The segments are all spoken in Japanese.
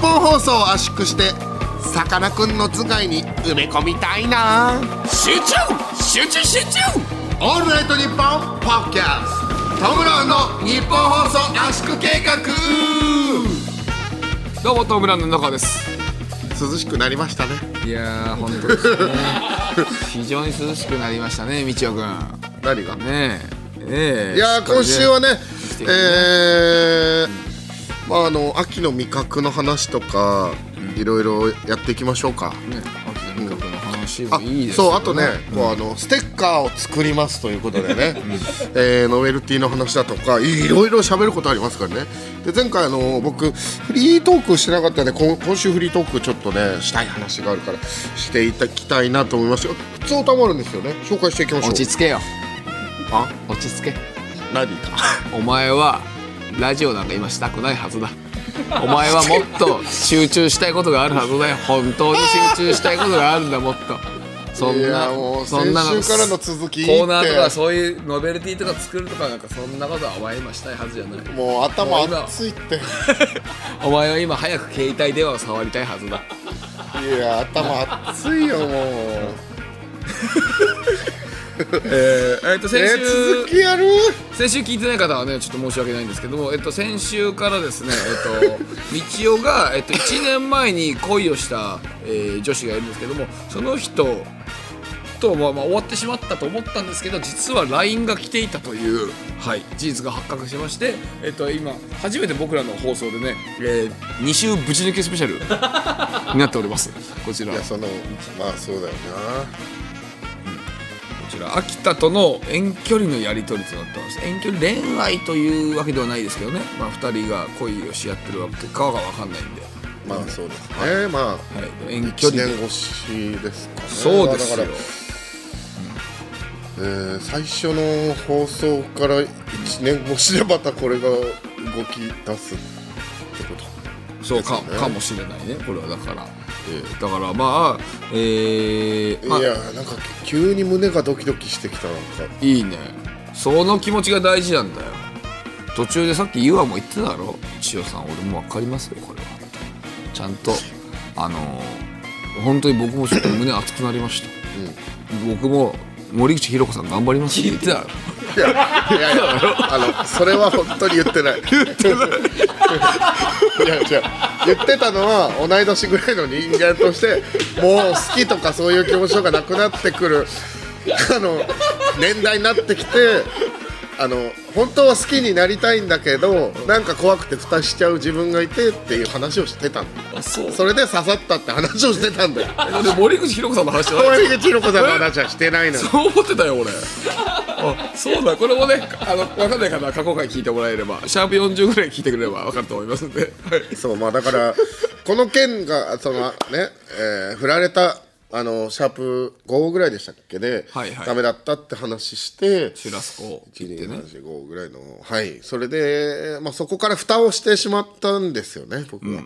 本放送を圧縮してさかなクンの頭蓋に埋め込みたいな。集中！集中集中！オールナイトニッポンポッキャスト。ム・ブラウンの日本放送圧縮計画。どうもトムブラウンの中です。涼しくなりましたね。いやー本当ですね。非常に涼しくなりましたねみちおくん。何が？ねえ。ねえ。いやー今週はねねえーまああの秋の味覚の話とか、いろいろやっていきましょうか。ね秋の味覚の話あもいいですそうあとね、こうあのステッカーを作りますということでね、えーノベルティの話だとかいろいろ喋ることありますからね。で前回あの僕フリートークしてなかったんで今今週フリートークちょっとねしたい話があるからしていただきたいなと思いますよ。普通歌もあるんですよね。紹介していきましょう。落ち着けよ。あ？落ち着け。何？か お前はラジオなんか今したくないはずだ。お前はもっと集中したいことがあるはずだよ。本当に集中したいことがあるんだもっと。そんいなやもうそんなの続きコーナーとかそういうノベルティとか作るとかなんかそんなことはお前今したいはずじゃない。もう頭熱いって。お前は今早く携帯電話を触りたいはずだ。いや頭熱いよもう えー、えっと先え週、ー続きやる？先週聞いてない方はねちょっと申し訳ないんですけども、えっと、先週からですね、えっと、道夫が、えっと、1年前に恋をした、えー女子がいるんですけどもその人と、まあまあ、終わってしまったと思ったんですけど実は LINE が来ていたという、はい、事実が発覚しまして、えっと、今初めて僕らの放送でね、え2週ぶち抜きスペシャルになっております。こちら。いやそのまあそうだよな。こちら秋田との遠距離のやり取りとなってます。遠距離恋愛というわけではないですけどね、まあ、2人が恋をし合ってるわけかは分かんないんで、まあそうですね。まあはい、遠距1離で。年越しですかね。そうですよ。えー最初の放送から1年越しでまたこれが動き出すってことそうか,、かもしれないね。これはだから、えーだからまあえーまあいやなんか急に胸がドキドキしてきたなんか。いいね。その気持ちが大事なんだよ。途中でさっきユアも言ってただろ？千代さん俺も分かりますよこれは。ちゃんとあのー本当に僕もちょっと胸熱くなりました、僕も森口博子さん頑張りますって言ってたよいやいやいやあのそれは本当に言ってない。言ってない。いや違う。言ってたのは同い年ぐらいの人間としてもう好きとかそういう気持ちとかなくなってくるあの年代になってきてあの本当は好きになりたいんだけどなんか怖くて蓋しちゃう自分がいてっていう話をしてたんだそう。それで刺さったって話をしてたんだよ。で森口博子さんの話じゃない森口博子さんの話はしてないのよ そう思ってたよ俺。あそうだこれもねあの分かんない方は過去回聞いてもらえれば。シャープ40ぐらい聞いてくれれば分かると思いますんで、はい、そうまあだからこの件がそのね、えー振られたあのシャープ5ぐらいでしたっけで、はいはい。ダメだったって話してシュラスコ。を切ってね。12345ぐらいの。はい。それで、まあ、そこから蓋をしてしまったんですよね僕は、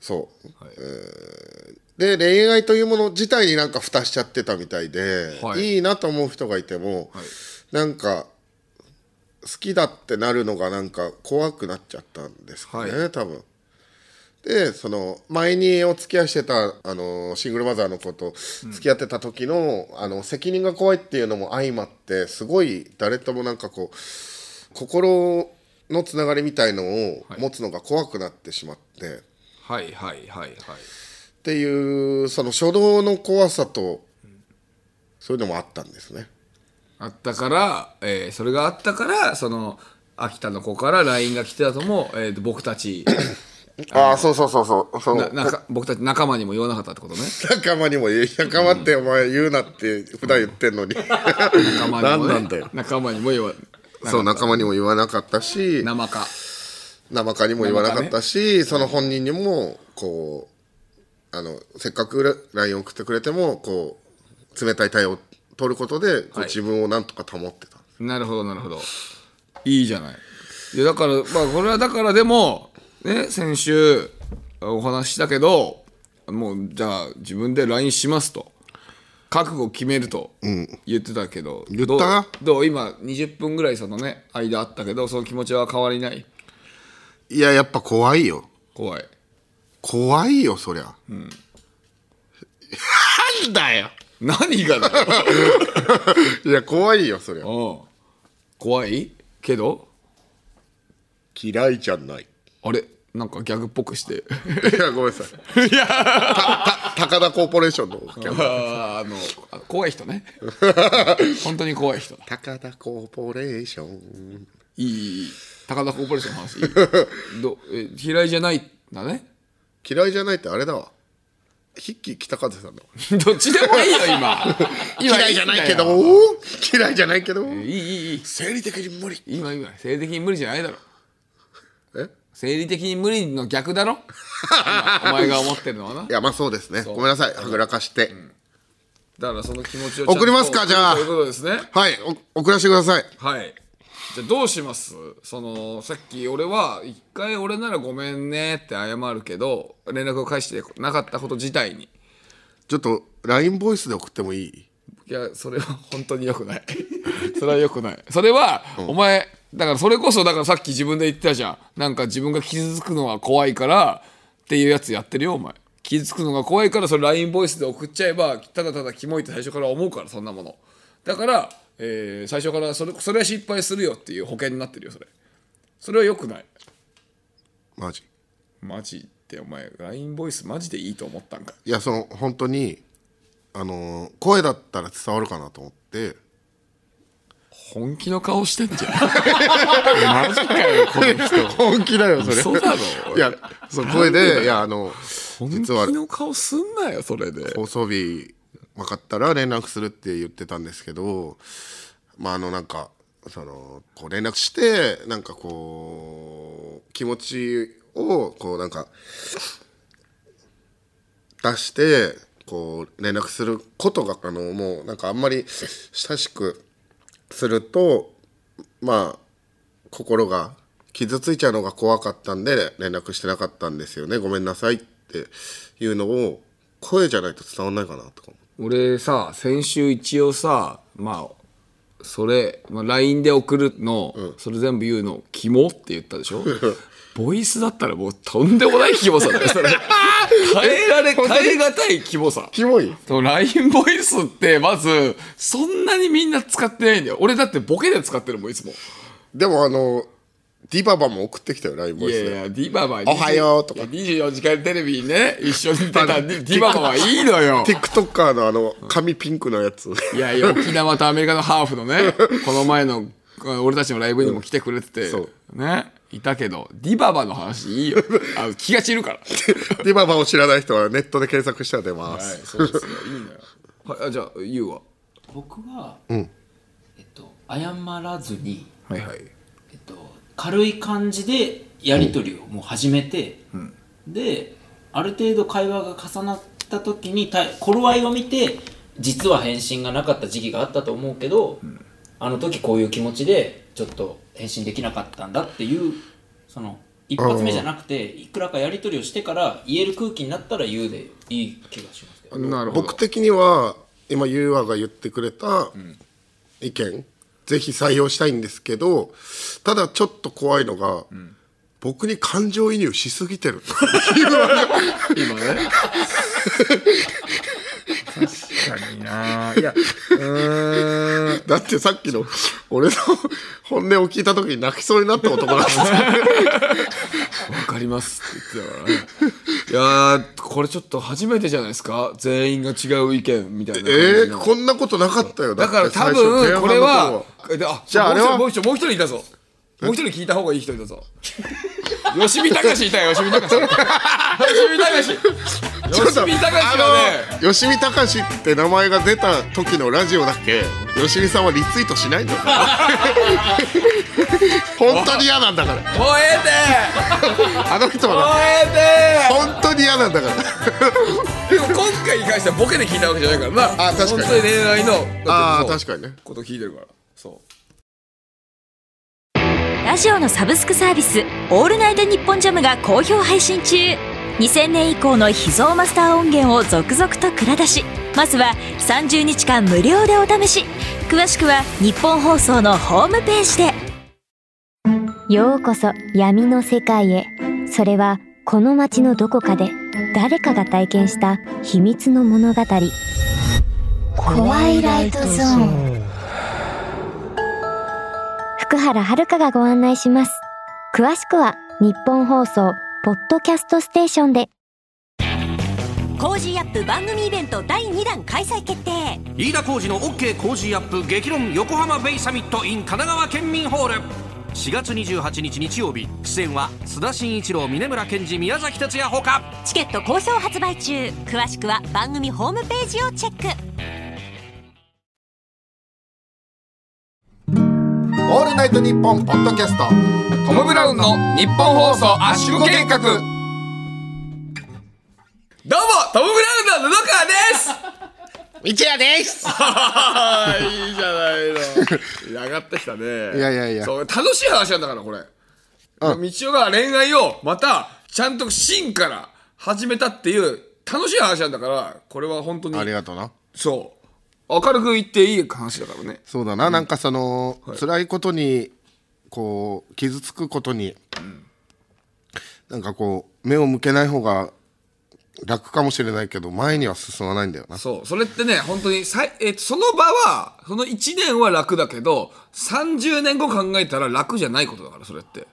そう、えーで恋愛というもの自体になんか蓋しちゃってたみたいで、はい。い、いなと思う人がいても、なんか好きだってなるのがなんか怖くなっちゃったんですかね、は多分でその前にお付き合いしてたあのシングルマザーの子と付き合ってた時の,、あの責任が怖いっていうのも相まってすごい誰ともなんかこう心のつながりみたいのを持つのが怖くなってしまって、はいはいはいはい。っていうその初動の怖さとそういうのもあったんですね。あったから、えーそれがあったからその秋田の子から LINE が来てたとも、えーと僕たち ああそうそうそうそう。そう。な仲僕たち仲間にも言わなかったってことね。仲間にも言う。仲間ってお前言うなって普段言ってんのに。仲間に何も、ね、なんだよ。仲間にも言わそう仲間にも言わなかったし。生か。生かにも言わなかったし、その本人にもこうあのせっかく LINE 送ってくれてもこう冷たい対応を取ることで、こうはい。自分をなんとか保ってた。なるほどなるほど。いいじゃない。いやだからまあこれはだからでもね先週お話ししたけどもうじゃあ自分で LINE しますと。覚悟決めると言ってたけど、言ったどうどう今20分ぐらいそのね間あったけどその気持ちは変わりない？いややっぱ怖いよ。怖い。怖いよそりゃ、なんだよ！何がだよ！いや怖いよそりゃ。うん。怖い？けど？嫌いじゃない。あれ？なんかギャグっぽくして。いやごめんなさい。いや。た高田コーポレーションの。キャンああのあ怖い人ね。本当に怖い人高田コーポレーション。いい高田コーポレーションの話。い いどえ嫌いじゃないんだね。嫌いじゃないってあれだわ。筆記北風さんだわ。どっちでもいいよ今。今嫌いじゃないけど。嫌いじゃないけど。いいいいいい。生理的に無理。今今生理的に無理じゃないだろ。え？生理的に無理の逆だろ？今 お前が思ってるのはな。いやまあそうですね。ごめんなさい。はぐらかして、だからその気持ちをちゃんと送りますかじゃあ。ということですね。はい。お送らせてください。はい。じゃあどうします？そのさっき俺は一回俺ならごめんねって謝るけど連絡を返してなかったこと自体に。ちょっと LINE ボイスで送ってもいい？いやそれは本当に良くない。それは良くない。それは、お前だからそれこそだからさっき自分で言ってたじゃん。なんか自分が傷つくのが怖いからっていうやつやってるよお前。傷つくのが怖いからそれ LINE ボイスで送っちゃえばただただキモいって最初から思うからそんなもの。だから、えー最初からそれそれは失敗するよっていう保険になってるよそれ。それは良くない。マジ。マジってお前 LINE ボイスマジでいいと思ったんか。いやその本当にあのー声だったら伝わるかなと思って本気の顔してんじゃん。マジかよこの人。本気だよそれ。嘘だろい。やそう声でいやあの本気の顔すんなよそれで。放送日分かったら連絡するって言ってたんですけどまああのなんかそのこう連絡してなんかこう気持ちをこうなんか出してこう連絡することがあのもうなんかあんまり親しくするとまあ心が傷ついちゃうのが怖かったんで連絡してなかったんですよね。ごめんなさいっていうのを声じゃないと伝わんないかなとか俺さ先週一応さまあそれ、まあ、LINE で送るの、それ全部言うの「キモ」って言ったでしょ？ボイスだったらもうとんでもないキモさだよそれ。耐えられ耐え難いキモさ。キモい？そう LINE ボイスってまずそんなにみんな使ってないんだよ。俺だってボケで使ってるもんいつも。でもあのディババも送ってきたよ LINE ボイスで。いやいやディババおはようとか。24時間テレビにね一緒に出たディ ディババはいいのよ。TikToker のあの髪ピンクのやつ。いやいや沖縄とアメリカのハーフのね この前の俺たちのライブにも来てくれてて、そう。ねいたけどディババの話いいよ。あの気が散るから。ディババを知らない人はネットで検索したら出ます、そうですよ。いいのよ。はいあじゃあユウは？僕は、えっと謝らずに、はいはい。えっと、軽い感じでやり取りをもう始めて、である程度会話が重なった時にた頃合いを見て実は返信がなかった時期があったと思うけど、あの時こういう気持ちでちょっと返信できなかったんだっていうその一発目じゃなくていくらかやり取りをしてから言える空気になったら言うでいい気がしますけど。なるほど。僕的には今ユーアが言ってくれた意見、ぜひ採用したいんですけどただちょっと怖いのが、僕に感情移入しすぎてる。今ね。かにな。いやうーん。だってさっきの俺の 本音を聞いた時に泣きそうになった男なんですよ。わかりますって言ってたからね。いやーこれちょっと初めてじゃないですか？全員が違う意見みたいなえの。ー、こんなことなかったよ。だから多分これはあじゃああれは？もう一人いたぞ。もう一人聞いた方がいい人いたぞ 吉見隆いたよ吉見隆 吉見隆吉見隆はね。あの吉見隆って名前が出た時のラジオだけ？吉見さんはリツイートしないんだから本当に嫌なんだから。もうええあの人でもええ本当に嫌なんだから。ででも今回に関してはボケで聞いたわけじゃないからなあ確かに。本当に恋愛のあ確かにね。こと聞いてるから。そうラジオのサブスクサービス「オールナイトニッポンジャム」が好評配信中。2000年以降の秘蔵マスター音源を続々と蔵出しまずは30日間無料でお試し。詳しくは日本放送のホームページで。ようこそ闇の世界へ。それはこの街のどこかで誰かが体験した秘密の物語。怖いライトゾーン福原遥がご案内します。詳しくはニッポン放送ポッドキャストステーションで。 Cozy up 番組イベント第2弾開催決定。飯田浩司の OK 工事アップ激論横浜ベイサミット in 神奈川県民ホール。4月28日日曜日。出演は須田慎一郎峯村健司宮崎哲弥ほか。チケット好評発売中。詳しくは番組ホームページをチェックオールナイトニッポンポッドキャストトム・ブラウンの日本放送圧縮計画。どうもトム・ブラウンの布川です。道也です。いいじゃないの。上がってきたね。いやいやいや。そう楽しい話なんだからこれ。うん。道夫が恋愛をまたちゃんと芯から始めたっていう楽しい話なんだからこれは本当に。ありがとうな。そう明るく言っていい話だからね。そうだな、なんかその、辛いことにこう傷つくことに、なんかこう目を向けない方が楽かもしれないけど前には進まないんだよな。そう。それってね本当にさい、えーその場はその1年は楽だけど30年後考えたら楽じゃないことだからそれって。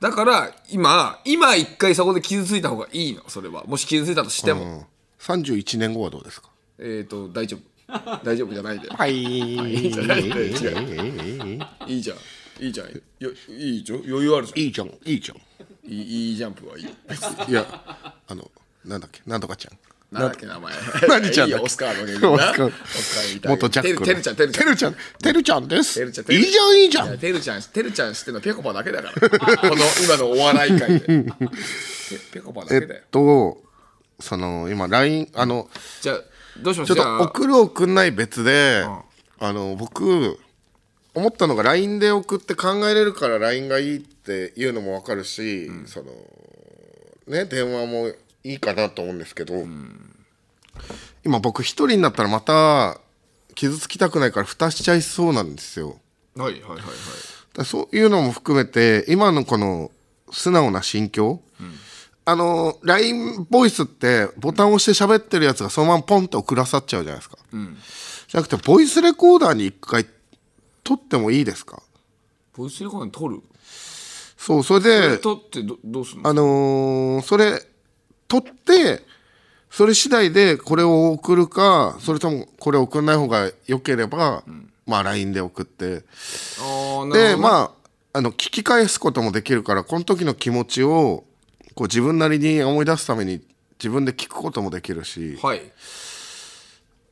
だから今今一回そこで傷ついた方がいいのそれは。もし傷ついたとしても、うん、31年後はどうですか？えっ、と大丈夫。大丈夫じゃないで。はい。いいじゃない違いいじゃん。いいじゃん。よいいじゃん余裕あるじゃん。いいじゃん。いいじゃん。いいいいジャンプはいい。いやあのなんだっけ？なんとかちゃん。なんだっけ名前。何ちゃんだオスカーの芸人な。オスカー。みたいな元ジャックの。てるてるちゃんてるちゃん。てるちゃん。です。てるちゃんいいじゃんいいじゃん。てるちゃんてるちゃん知ってるのはペコパだけだから。この今のお笑い界で。ペペコパえだけだよ。っとその今 LINE あのじゃあどうしましちょっと送る送んない別で、あの僕思ったのが LINE で送って考えれるから LINE がいいっていうのも分かるし、そのね電話もいいかなと思うんですけど、今僕一人になったらまた傷つきたくないから蓋しちゃいそうなんですよ。はいはいはいはい。だからそういうのも含めて今のこの素直な心境、あの LINE ボイスってボタンを押して喋ってるやつがそのままポンと送らさっちゃうじゃないですか、じゃなくてボイスレコーダーに一回撮ってもいいですか？ボイスレコーダーに撮る？そうそれで撮ってどどうするの？あのーそれ撮ってそれ次第でこれを送るかそれともこれ送んない方が良ければ、まあ LINE で送って。でまああの聞き返すこともできるからこの時の気持ちをこう自分なりに思い出すために自分で聞くこともできるしはい。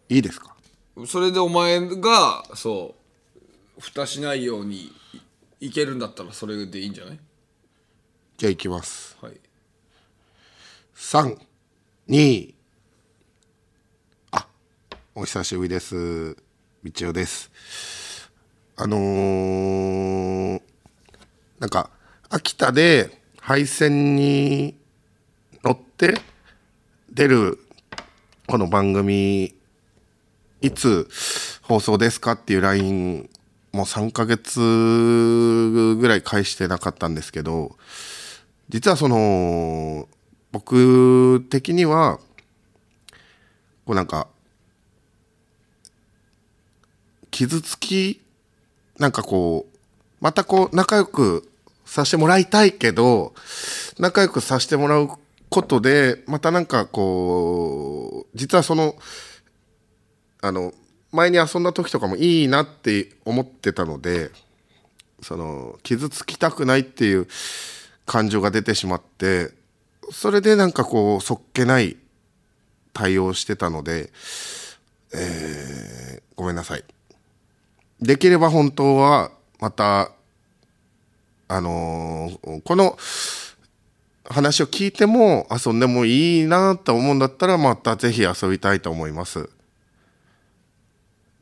いいですか？それでお前がそう蓋しないようにいいけるんだったらそれでいいんじゃない？じゃあいきます。はい。32あお久しぶりです。みちおです。あのーなんか秋田で配線に乗って出るこの番組いつ放送ですかっていう LINE もう3ヶ月ぐらい返してなかったんですけど実はその僕的にはこうなんか傷つきなんかこうまたこう仲良くさせてもらいたいけど仲良くさせてもらうことでまたなんかこう実はそのあの前に遊んだ時とかもいいなって思ってたのでその傷つきたくないっていう感情が出てしまってそれでなんかこうそっけない対応してたので、えーごめんなさい。できれば本当はまたあのーこの話を聞いても遊んでもいいなと思うんだったらまたぜひ遊びたいと思います。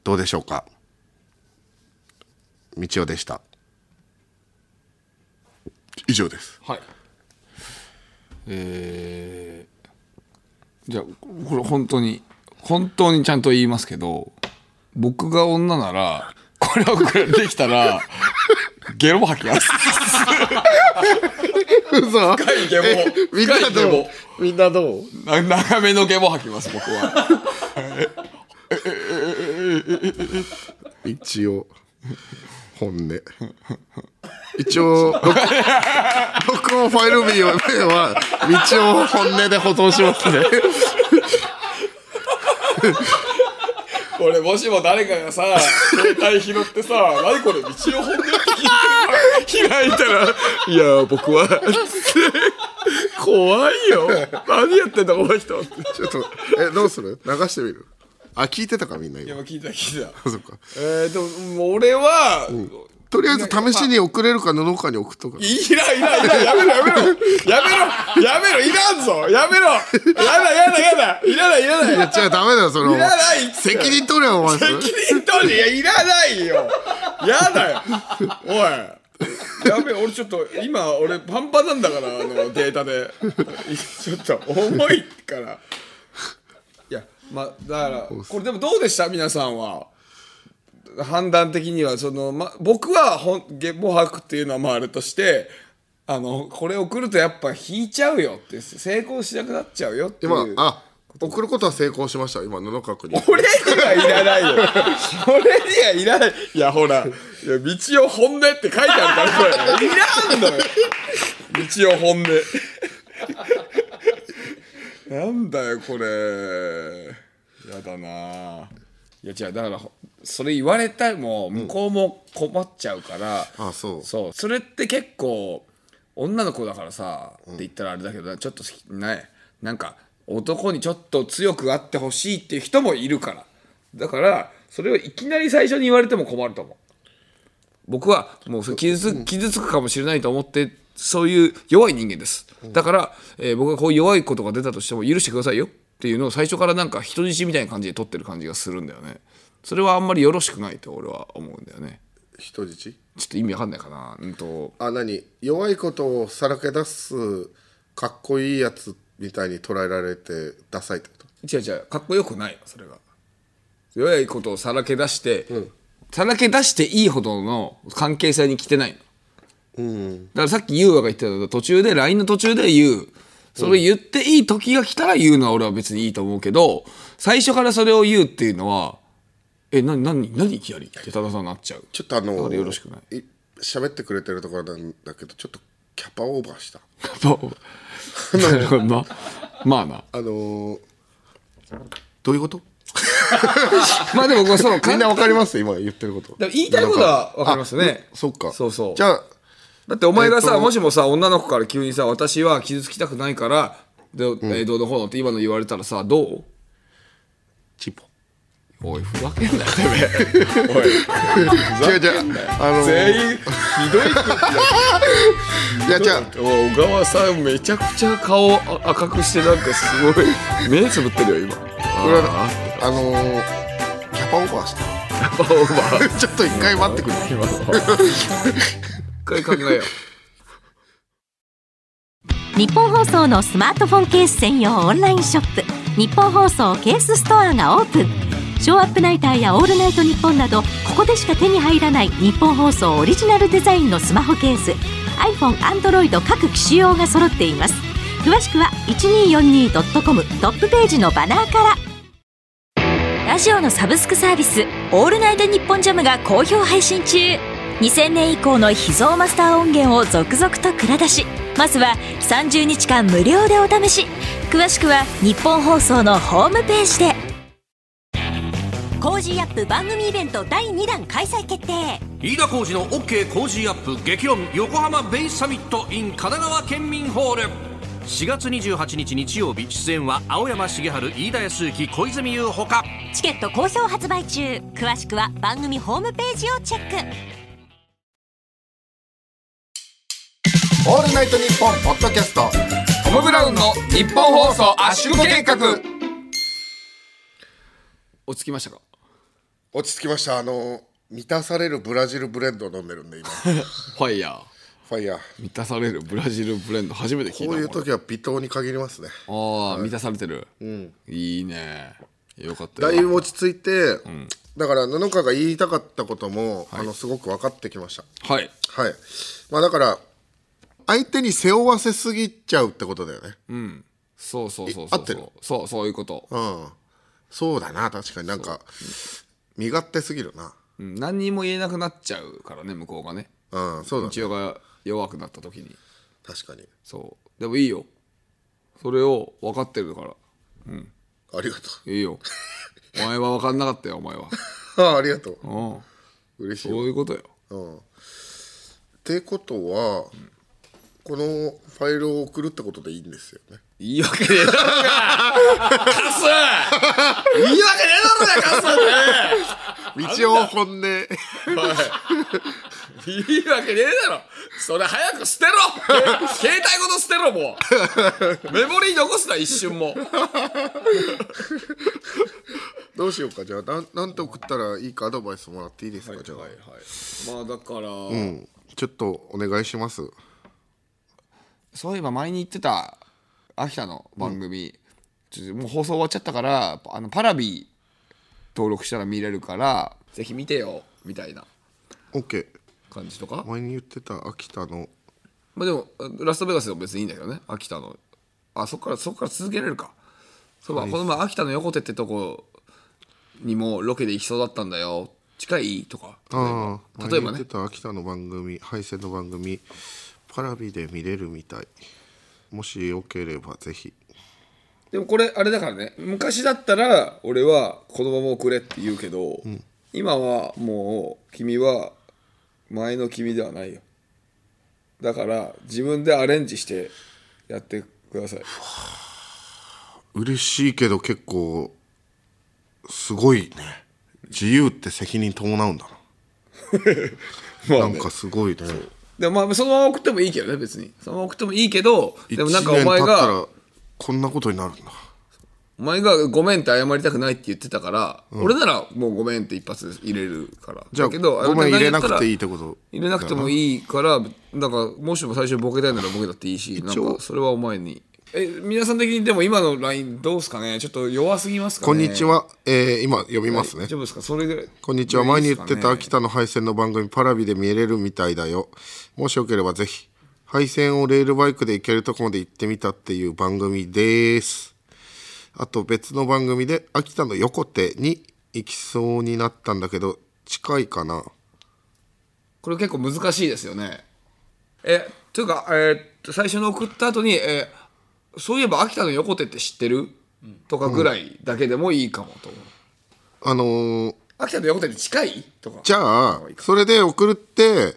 どうでしょうか？道夫でした。以上です。はい。えー、じゃあこれ本当に本当にちゃんと言いますけど僕が女ならこれをできたらゲロも吐きます。嘘。深いゲボみんなどう？みんなどう？な長めのゲボ吐きます僕は。一応本音。一応録録音ファイル名は一応本音で保存しますね。これもしも誰かがさ携帯拾ってさ「何これ道を本音」って聞いて開いたら「いや僕は」怖いよ。何やってんだこの人。ってちょっとえどうする？流してみる？あ聞いてたかみんない今や聞いた聞いた。そっか。えー、でももう俺は、とりあえず試しに送れるか布川に送っとく。いらんいらんいらんやめろやめろ。やめろやめろ。いらんぞ。やめろ。やだやだやだ。いらないいらない。いや違うダメだよそれいらない責任取れよお前責任取りいやいらないよ。やだよ。おいやべえ俺ちょっと今俺パンパンなんだからあのデータで。ちょっと重いから。いやまあだからこれでもどうでした？皆さんは。判断的にはその、ま、僕はほんゲボ吐くっていうのはまああれとしてあのこれ送るとやっぱ引いちゃうよって成功しなくなっちゃうよっていう。今あ送ることは成功しました。今布川君に。俺にはいらないよ。俺にはいらない。いやほら「いや道を本音」って書いてあるからこれ。いらんのよ。道を本音。なんだよこれ。やだな。いや違うだからほそれ言われたらもう向こうも困っちゃうから、あそう。そう。それって結構女の子だからさ、って言ったらあれだけどちょっとねなんか男にちょっと強くあってほしいっていう人もいるから。だからそれをいきなり最初に言われても困ると思う。僕はもうそれ傷つ傷つくかもしれないと思ってそういう弱い人間です。だから、えー僕がこう弱いことが出たとしても許してくださいよ。っていうのを最初からなんか人質みたいな感じで取ってる感じがするんだよね。それはあんまりよろしくないと俺は思うんだよね。人質？ちょっと意味わかんないかな。うんと。あ何？弱いことをさらけ出すかっこいいやつみたいに捉えられてダサいってこと？違う違うかっこよくないよそれが弱いことをさらけ出して、さらけ出していいほどの関係性に来てないの、だからさっき優和が言ってたの途中で LINE の途中で言うそれ言っていい時が来たら言うのは俺は別にいいと思うけど最初からそれを言うっていうのはえな何何いきなり？って多田さんなっちゃう。ちょっとあのだからよろしくない？い喋ってくれてるところなんだけどちょっとキャパオーバーしたま まあなあ。のーどういうこと？まあでもこれそうみんなわかります？今言ってること。でも言いたいことはわかりますね。あそっか。そうそう。じゃあだってお前がさ、えっともしもさ女の子から急にさ私は傷つきたくないからで、えーどうのこうのって今の言われたらさどう？チンポおいふざけんなよ。てめえおい。違う違う。あのー。全員ひどい。い。や違う小川さんめちゃくちゃ顔あ赤くしてなんかすごい目つぶってるよ今。これはあのーキャパオーバーした？オーバー。ちょっと一回待ってくれ。今。の一回考えよう。日本放送のスマートフォンケース専用オンラインショップ。日本放送ケースストアがオープンショーアップナイターやオールナイトニッポンなどここでしか手に入らない日本放送オリジナルデザインのスマホケース。iPhone、Android 各機種用が揃っています。詳しくは 1242.com トップページのバナーから。ラジオのサブスクサービス「オールナイトニッポンジャム」が好評配信中。2000年以降の秘蔵マスター音源を続々と蔵出し。まずは30日間無料でお試し。詳しくは日本放送のホームページで。Cozy up番組イベント第2弾開催決定。飯田浩司の OK 工事アップ激論横浜ベイサミット in 神奈川県民ホール。4月28日日曜日出演は青山繁晴飯田康之小泉悠ほか。チケット好評発売中。詳しくは番組ホームページをチェック。オールナイトニッポンポッドキャストトム・ブラウンのニッポン放送圧縮計画。落ち着きましたか？落ち着きました。あの満たされるブラジルブレンドを飲んでるんで今。ファイヤー。ファイヤー。満たされるブラジルブレンド初めて聞いたこういう時は微糖に限りますね。ああ満たされてる、いいね。よかったよ。だいぶ落ち着いて、だから布川が言いたかったことも、あのすごく分かってきました。はい。はい。まあだから相手に背負わせすぎちゃうってことだよね。そうそうそうそう合ってる？そうそういうこと、うん。そうだな確かに。なんか身勝手すぎるな。うん、何にも言えなくなっちゃうからね向こうがね。うんそうだね。一応が弱くなった時に。確かに。そう。でもいいよ。それを分かってるから。ありがといいよ。お前は分かんなかったよお前は。う あありがとう。うん。嬉しいそういうことよ。うん。ってことは、このファイルを送るってことでいいんですよね。いいわけねえだろうがカス。いいわけねえだろうがカス。って道を本音。い。いわけねえだろ。それ早く捨てろ。携帯ごと捨てろもう。メモリー残すな一瞬も。どうしようかじゃあ。なんなんて送ったらいいかアドバイスもらっていいですか、じゃあ、はい。まあだから、うん、ちょっとお願いしますそういえば前に言ってた秋田の番組、ちょっともう放送終わっちゃったからあのパラビ登録したら見れるからぜひ見てよみたいな。OK 感じとか？前に言ってた秋田の。まあでもラストベガスでも別にいいんだけどね秋田の。あそこからそこから続けれるか。そうか、この前秋田の横手ってとこにもロケで行きそうだったんだよ。近い？とか。ああ例えばね。前に言ってた秋田の番組配線の番組パラビで見れるみたい。もしよければぜひ。でもこれあれだからね。昔だったら俺はこのまま送れって言うけど、今はもう君は前の君ではないよ。だから自分でアレンジしてやってください。嬉しいけど結構すごいね。自由って責任伴うんだな、なんかすごいねでもまあそのまま送ってもいいけどね別に。そのまま送ってもいいけどでもなんかお一前がこんなことになるんだお前がごめんって謝りたくないって言ってたから、俺ならもうごめんって一発で入れるから。じゃあだけどごめん入れなくていいいってこと？入れなくてもいいからなんかもしも最初ボケたいならボケたっていいしなんかそれはお前にえ皆さん的にでも今の LINE どうですかね？ちょっと弱すぎますかね？こんにちは、えー今読みますね、大丈夫ですか？それぐらいこんにちは。前に言ってた秋田の配線の番組パラビで見れるみたいだよ。もしよければぜひ配線をレールバイクで行けるとこまで行ってみたっていう番組です。あと別の番組で秋田の横手に行きそうになったんだけど近いかな？これ結構難しいですよね。えというか、えーっと最初の送った後に、えーそういえば秋田の横手って知ってる？とかぐらいだけでもいいかもと思う、あのー秋田の横手って近い？とか。じゃあそれで送るって、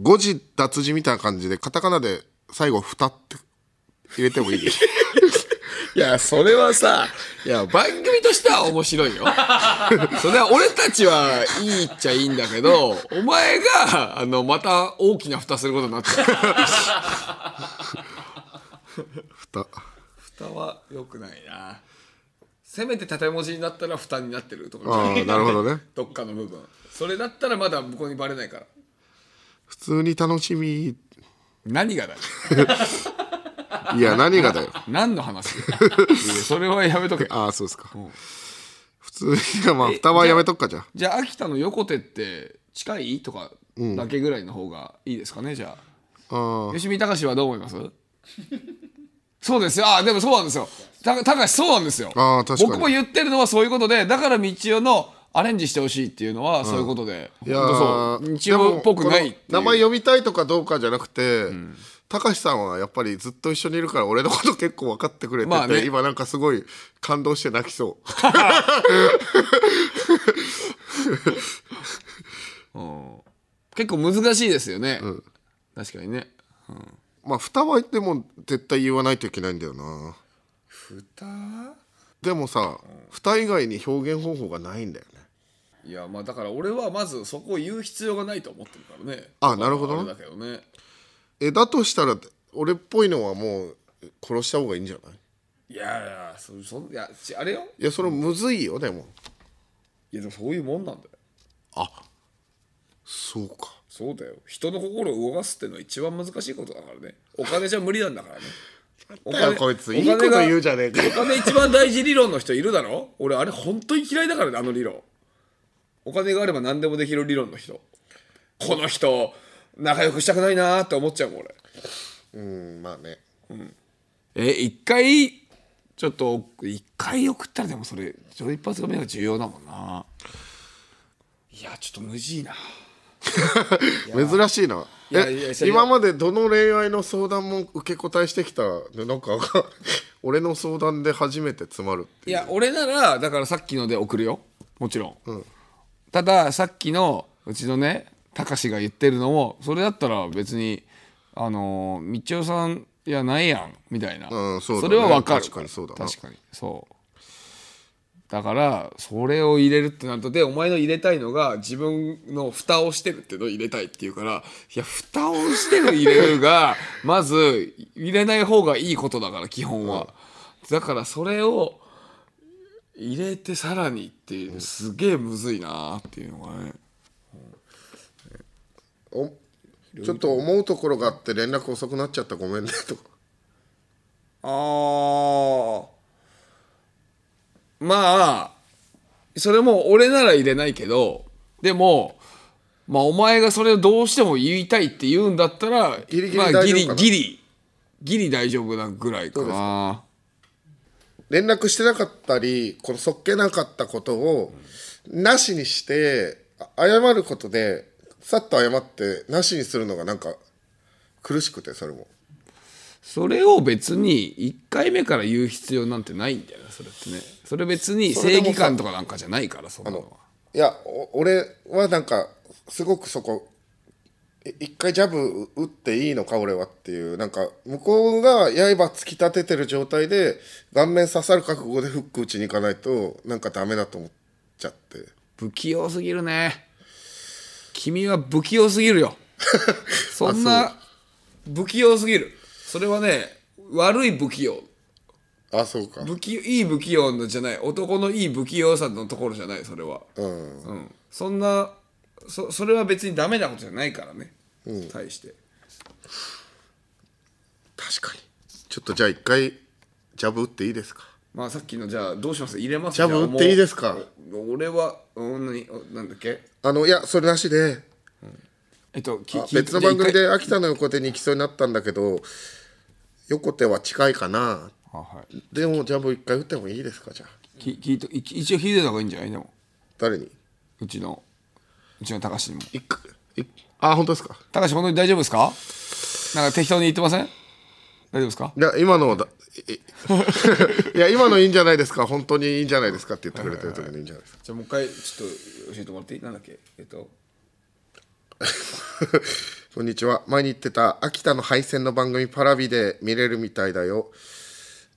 誤字脱字みたいな感じでカタカナで最後「ふた」って入れてもいい？で すいやそれはさいや番組としては面白いよ。それは俺たちはいいっちゃいいんだけどお前があのまた大きな蓋することになっちゃう。ふ た蓋。は良くないな。せめて縦文字になったら蓋になってるとか。ああなるほどね。どっかの部分。それだったらまだ向こうにバレないから。普通に楽しみ。何がだよ。いや何がだよ。何の話？それはやめとけ。ああそうですか、普通にまあ蓋はやめとくかじゃあ。じゃあ秋田の横手って近いとかだけぐらいの方がいいですかねじゃああ。吉見隆はどう思います？そうですよ。あでもそうなんですよ。た高橋そうなんですよ。あー確かに。僕も言ってるのはそういうことでだから道夫のアレンジしてほしいっていうのはそういうことで、いや本当ーそう。道夫っぽくない名前呼びたいとかどうかじゃなくて、高橋さんはやっぱりずっと一緒にいるから俺のこと結構分かってくれてて、まあね。今なんかすごい感動して泣きそう。結構難しいですよね、確かにねまあ蓋はでも絶対言わないといけないんだよな。蓋？でもさ蓋以外に表現方法がないんだよね。いやまあだから俺はまずそこを言う必要がないと思ってるからね。あなるほど。ねあれだけどね。えだとしたら俺っぽいのはもう殺した方がいいんじゃない？いやいやそそんいやちあれよ。いやそれむずいよでも。いやでもそういうもんなんだよ。そうかそうだよ。人の心を動かすっていうのは一番難しいことだからね。お金じゃ無理なんだからね。おだよこいつ。おいいことが言うじゃねえかよ。お金一番大事理論の人いるだろ？俺あれ本当に嫌いだからねあの理論。お金があれば何でもできる理論の人。この人仲良くしたくないなーって思っちゃうもん俺。うんまあね。え一回ちょっと一回送ったらでもそれ一発目が重要だもんな。いやちょっと無事いな 珍しいな。今までどの恋愛の相談も受け答えしてきたで なんか俺の相談で初めて詰まるっていう。いや俺ならだからさっきので送るよ。もちろん、たださっきのうちのねたかしが言ってるのもそれだったら別にあのー道夫さんいやないやんみたいな、うんそうだね。れはわかる。確かにそうだな。確かに。そうだからそれを入れるってなるとでお前の入れたいのが自分の蓋をしてるっていうのを入れたいっていうからいや蓋をしてる入れるが まず入れない方がいいことだから基本は、だからそれを入れてさらにっていうすげえむずいなっていうのがね。おちょっと思うところがあって連絡遅くなっちゃった。ごめんねとか。あーまあそれも俺なら入れないけどでもまあお前がそれをどうしても言いたいって言うんだったらギリギリまあ、ギリ大丈夫かな。ギリギリ大丈夫なぐらいかな。連絡してなかったりこのそっけなかったことをなしにしてあ謝ることでさっと謝ってなしにするのがなんか苦しくてそれも。それを別に1回目から言う必要なんてないんだよねそれってねそれ別に正義感とかなんかじゃないからそんなのは。いやお俺はなんかすごくそこい一回ジャブ打っていいのか俺はっていうなんか向こうが刃突き立ててる状態で顔面刺さる覚悟でフック打ちに行かないとなんかダメだと思っちゃって。不器用すぎるね。君は不器用すぎるよ。そんな不器用すぎる。それはね悪い不器用あそうか。不器いい不器用のじゃない。男のいい不器用さのところじゃないそれは。うん。うん。そんなそそれは別にダメなことじゃないからね、対して。確かに。ちょっとじゃあ一回ジャブ打っていいですか？まあさっきのじゃあどうします？入れます？ジャブ打っていいですか？俺はうん何おなんだっけ？あのいやそれなしで。えっとき別の番組じゃで秋田の横手に行きそうになったんだけど横手は近いかなあはい。でもジャブ一回打ってもいいですかじゃあ。き聞い一応聞いてた方がいいんじゃないでも。誰に？うちのうちの高橋にも。いくいあ本当ですか？高橋本当に大丈夫ですか？なんか適当に言ってません？大丈夫ですか？いや今のだ いや今のいいんじゃないですか？本当にいいんじゃないですかって言ってくれてる時にいいんじゃないですか？じゃあもう一回ちょっと教えてもらっていい？なんだっけ？えっと。こんにちは。前に言ってた秋田の配線の番組パラビで見れるみたいだよ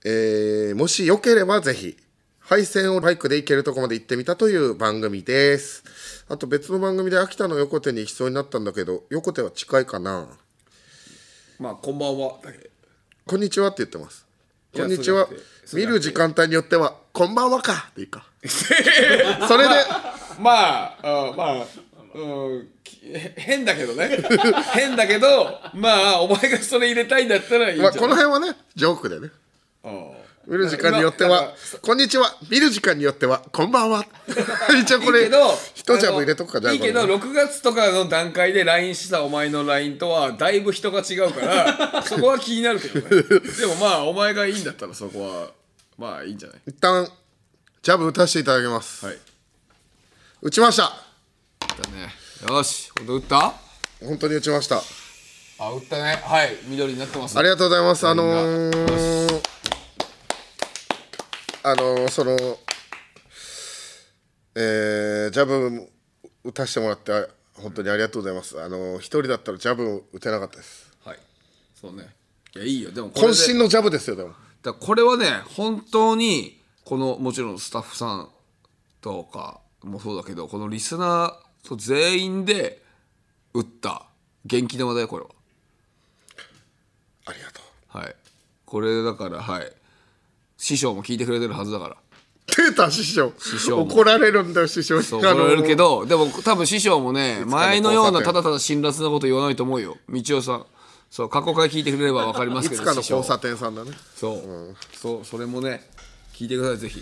えーもしよければぜひ配線をバイクで行けるとこまで行ってみたという番組です。あと別の番組で秋田の横手に行きそうになったんだけど横手は近いかな？まあこんばんは。だけこんにちはって言ってます。こんにちは。見る時間帯によってはこんばんはか。でいいか。それでまああまあうんき変だけどね。変だけどまあお前がそれ入れたいんだったらいいんじゃまあ、この辺はねジョークでね。うん見る時間によっては「こんにちは」見る時間によっては「こんばんは」一応これ一ジャブ入れとくかじゃあいいけどこれ6月とかの段階で LINE したお前の LINE とはだいぶ人が違うから そこは気になるけどね。でもまあお前がいいんだったらそこはまあいいんじゃない？一旦ジャブ打たせていただきます、はい。打ちました。だね。よし。本当打った？本当に打ちました。あ打ったね。はい。緑になってますありがとうございます。あのー、あのー、そのえー、ジャブ打たせてもらってあ本当にありがとうございます。あのー、一人だったらジャブ打てなかったです。はい。そうね。いやいいよ。でもこれで渾身のジャブですよでも。だこれはね本当にこのもちろんスタッフさんとかもそうだけどこのリスナーと全員で打った元気玉だよこれは。ありがとう。はい。これだからはい師匠も聞いてくれてるはずだから。出た師匠。怒られるんだよ師匠に。そう怒られるけどでも多分師匠もね前のようなただただ辛辣なこと言わないと思うよ。道夫さん。そう過去回聞いてくれれば分かりますけどいつかの交差点さんだね。そう、そうそれもね聞いてくださいぜひ。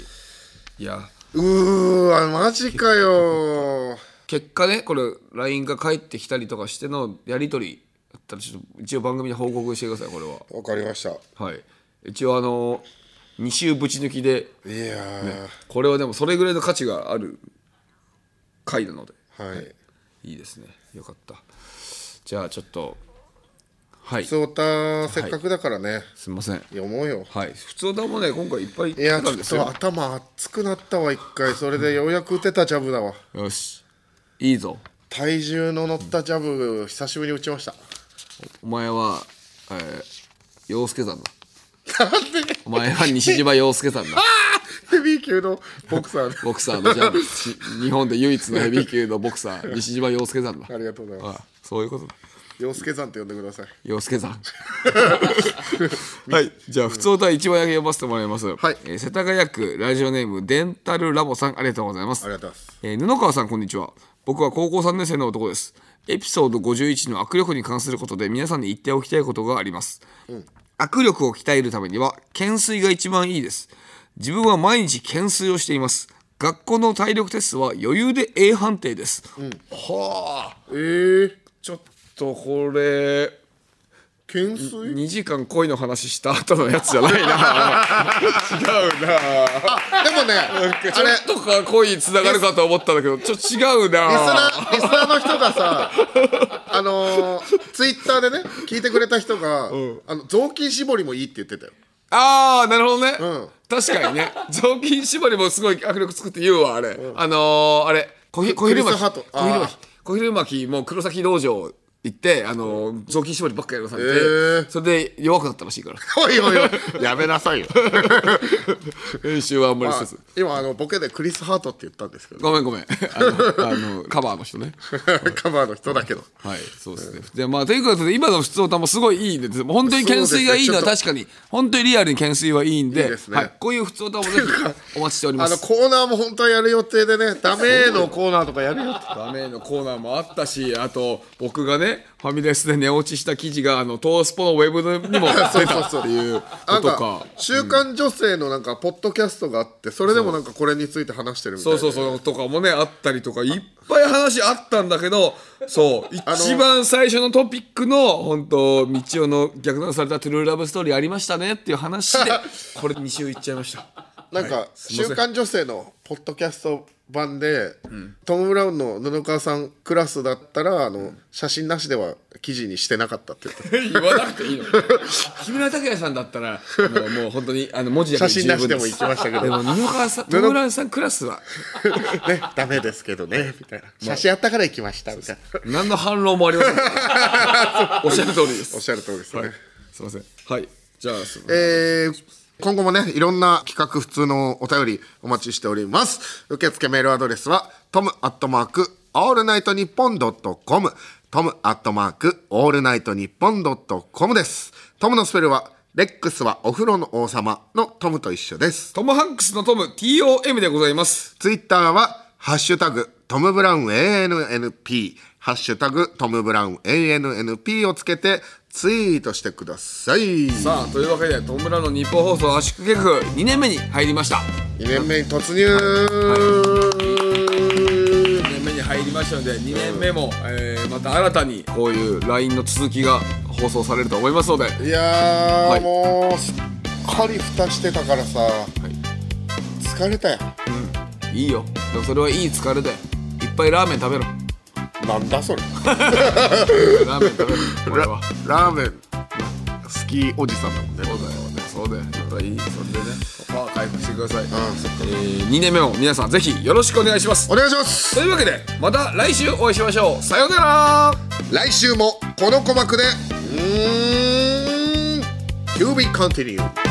いや。うーわマジかよ。結果ねこれ LINE が返ってきたりとかしてのやり取りったらちょっと一応番組で報告してくださいこれは。わかりました。はい。一応あの2週ぶち抜きで。いやー、これはでもそれぐらいの価値がある回なので。はい。いいですね。よかった。じゃあちょっと。はい。普通歌せっかくだからね。すみません。読もうよ。はい。普通歌もね今回いっぱいいやちょっと頭熱くなったわ一回。それでようやく打てたジャブだわ。よし。いいぞ。体重の乗ったジャブ久しぶりに打ちました。お前は、えー、洋介さんだお前は西島洋介さんだヘビー級のボクサーボクサーのじゃあ日本で？唯一のヘビー級のボクサー西島洋介さんだありがとうございますあそういうことだ洋介さんって呼んで？ください洋介さんはいじゃあ普通歌一番上げ読ませてもらいます、はいえー世田谷区ラジオネームデンタルラボさんありがとうございますありがとうございますえー布川さんこんにちは僕は高校3年生の男で？すエピソード51の握力に関することで？皆さんに言っておきたいことがあります、握力を鍛えるためには懸垂が一番いいです。自分は毎日懸垂をしています。学校の体力テストは余裕で A 判定です、はあ。えー、ちょっとこれ懸垂？2時間恋の話した後のやつじゃないな。違うな。でもねちょっとか恋につながるかと思ったんだけどちょっと違うな。リスナーリスナーの人がさ あのー、ツイッターでね聞いてくれた人が、あの雑巾絞りもいいって言ってたよ。ああなるほどね、ん。確かにね。雑巾縛りもすごい握力つくって言うわあれ、あのー、あれ小昼巻き。小昼巻あきもう黒崎道場行ってあのー雑巾縛りばっかりやらされて、へー。それで弱くなったらしいから。おいおいおい。やめなさいよ、練習はあんまりまあせず、今あのボケでクリス・ハートって言ったんですけど。ごめんごめん。あのカバーの人ね。カバーの人だけど。はい、そうですね。で、まあ、ということで、今の普通歌もすごいいいんで、本当に懸垂がいいのは確かに、本当にリアルに懸垂はいいんで、ね。はい、こういう普通歌もぜひ お待ちしておりまあのす。コーナーも本当はやる予定でねダメのコーナーとかやるよダメのコーナーもあったし、あと、僕がね、ファミレスで寝落ちした記事が、あの、トースポのウェブにも 出たっていうことか。週刊女性のなんかポッドキャストがあってそれでもなんかこれについて話してるみたいそうでそうそうとかもねあったりとかいっぱい話あったんだけどそう一番最初のトピックの本当道夫の逆断されたトゥルーラブストーリーありましたねっていう話で これ2週いっちゃいました。なんか「週刊女性」のポッドキャスト版で、トム・ブラウンの布川さんクラスだったらあの写真なしでは記事にしてなかったって言言わなくていいの。木村拓哉さんだったらもうもう本当にあの文字だけ写真なしでも行きましたけど。でも布川さんトム・ブラウンさんクラスは。ねダメですけどねみたいな。写真あったから行きましたみたいな。何の反論もありません。おっしゃる通りです。おっしゃる通りですね、すいません。はい。じゃあすえー今後もね、いろんな企画、普通のお便りお待ちしております。受付メールアドレスは、トムアットマーク、オールナイトニッポンドットコム、トムアットマーク、オールナイトニッポンドットコムです。トムのスペルは、レックスはお風呂の王様のトムと一緒です。トム・ハンクスのトム TOM でございますツイッターは、ハッシュタグ、トムブラウン ANNP、ハッシュタグ、トムブラウン ANNP をつけて、ツイートしてください。さあというわけでトム・ブラのニッポン放送圧縮計画2年目に入りました。2年目に突入、2年目に入りましたので2年目も、えーまた新たにこういう LINE の続きが放送されると思いますので。いやー、はい。もうすっかり蓋してたからさ、疲れたよいいよ。でもそれはいい疲れで。いっぱいラーメン食べろなんだそれ。ラーメン食べろこれラは。ラーメン。好きおじさんだもんね。そうだよねそうだよ。やっぱいい。それでね。パワー回復してください、うん。えー、2年目も皆さんぜひよろしくお願いします。お願いします。というわけでまた来週お会いしましょう。さようなら。来週もこの鼓膜でうーん To be continued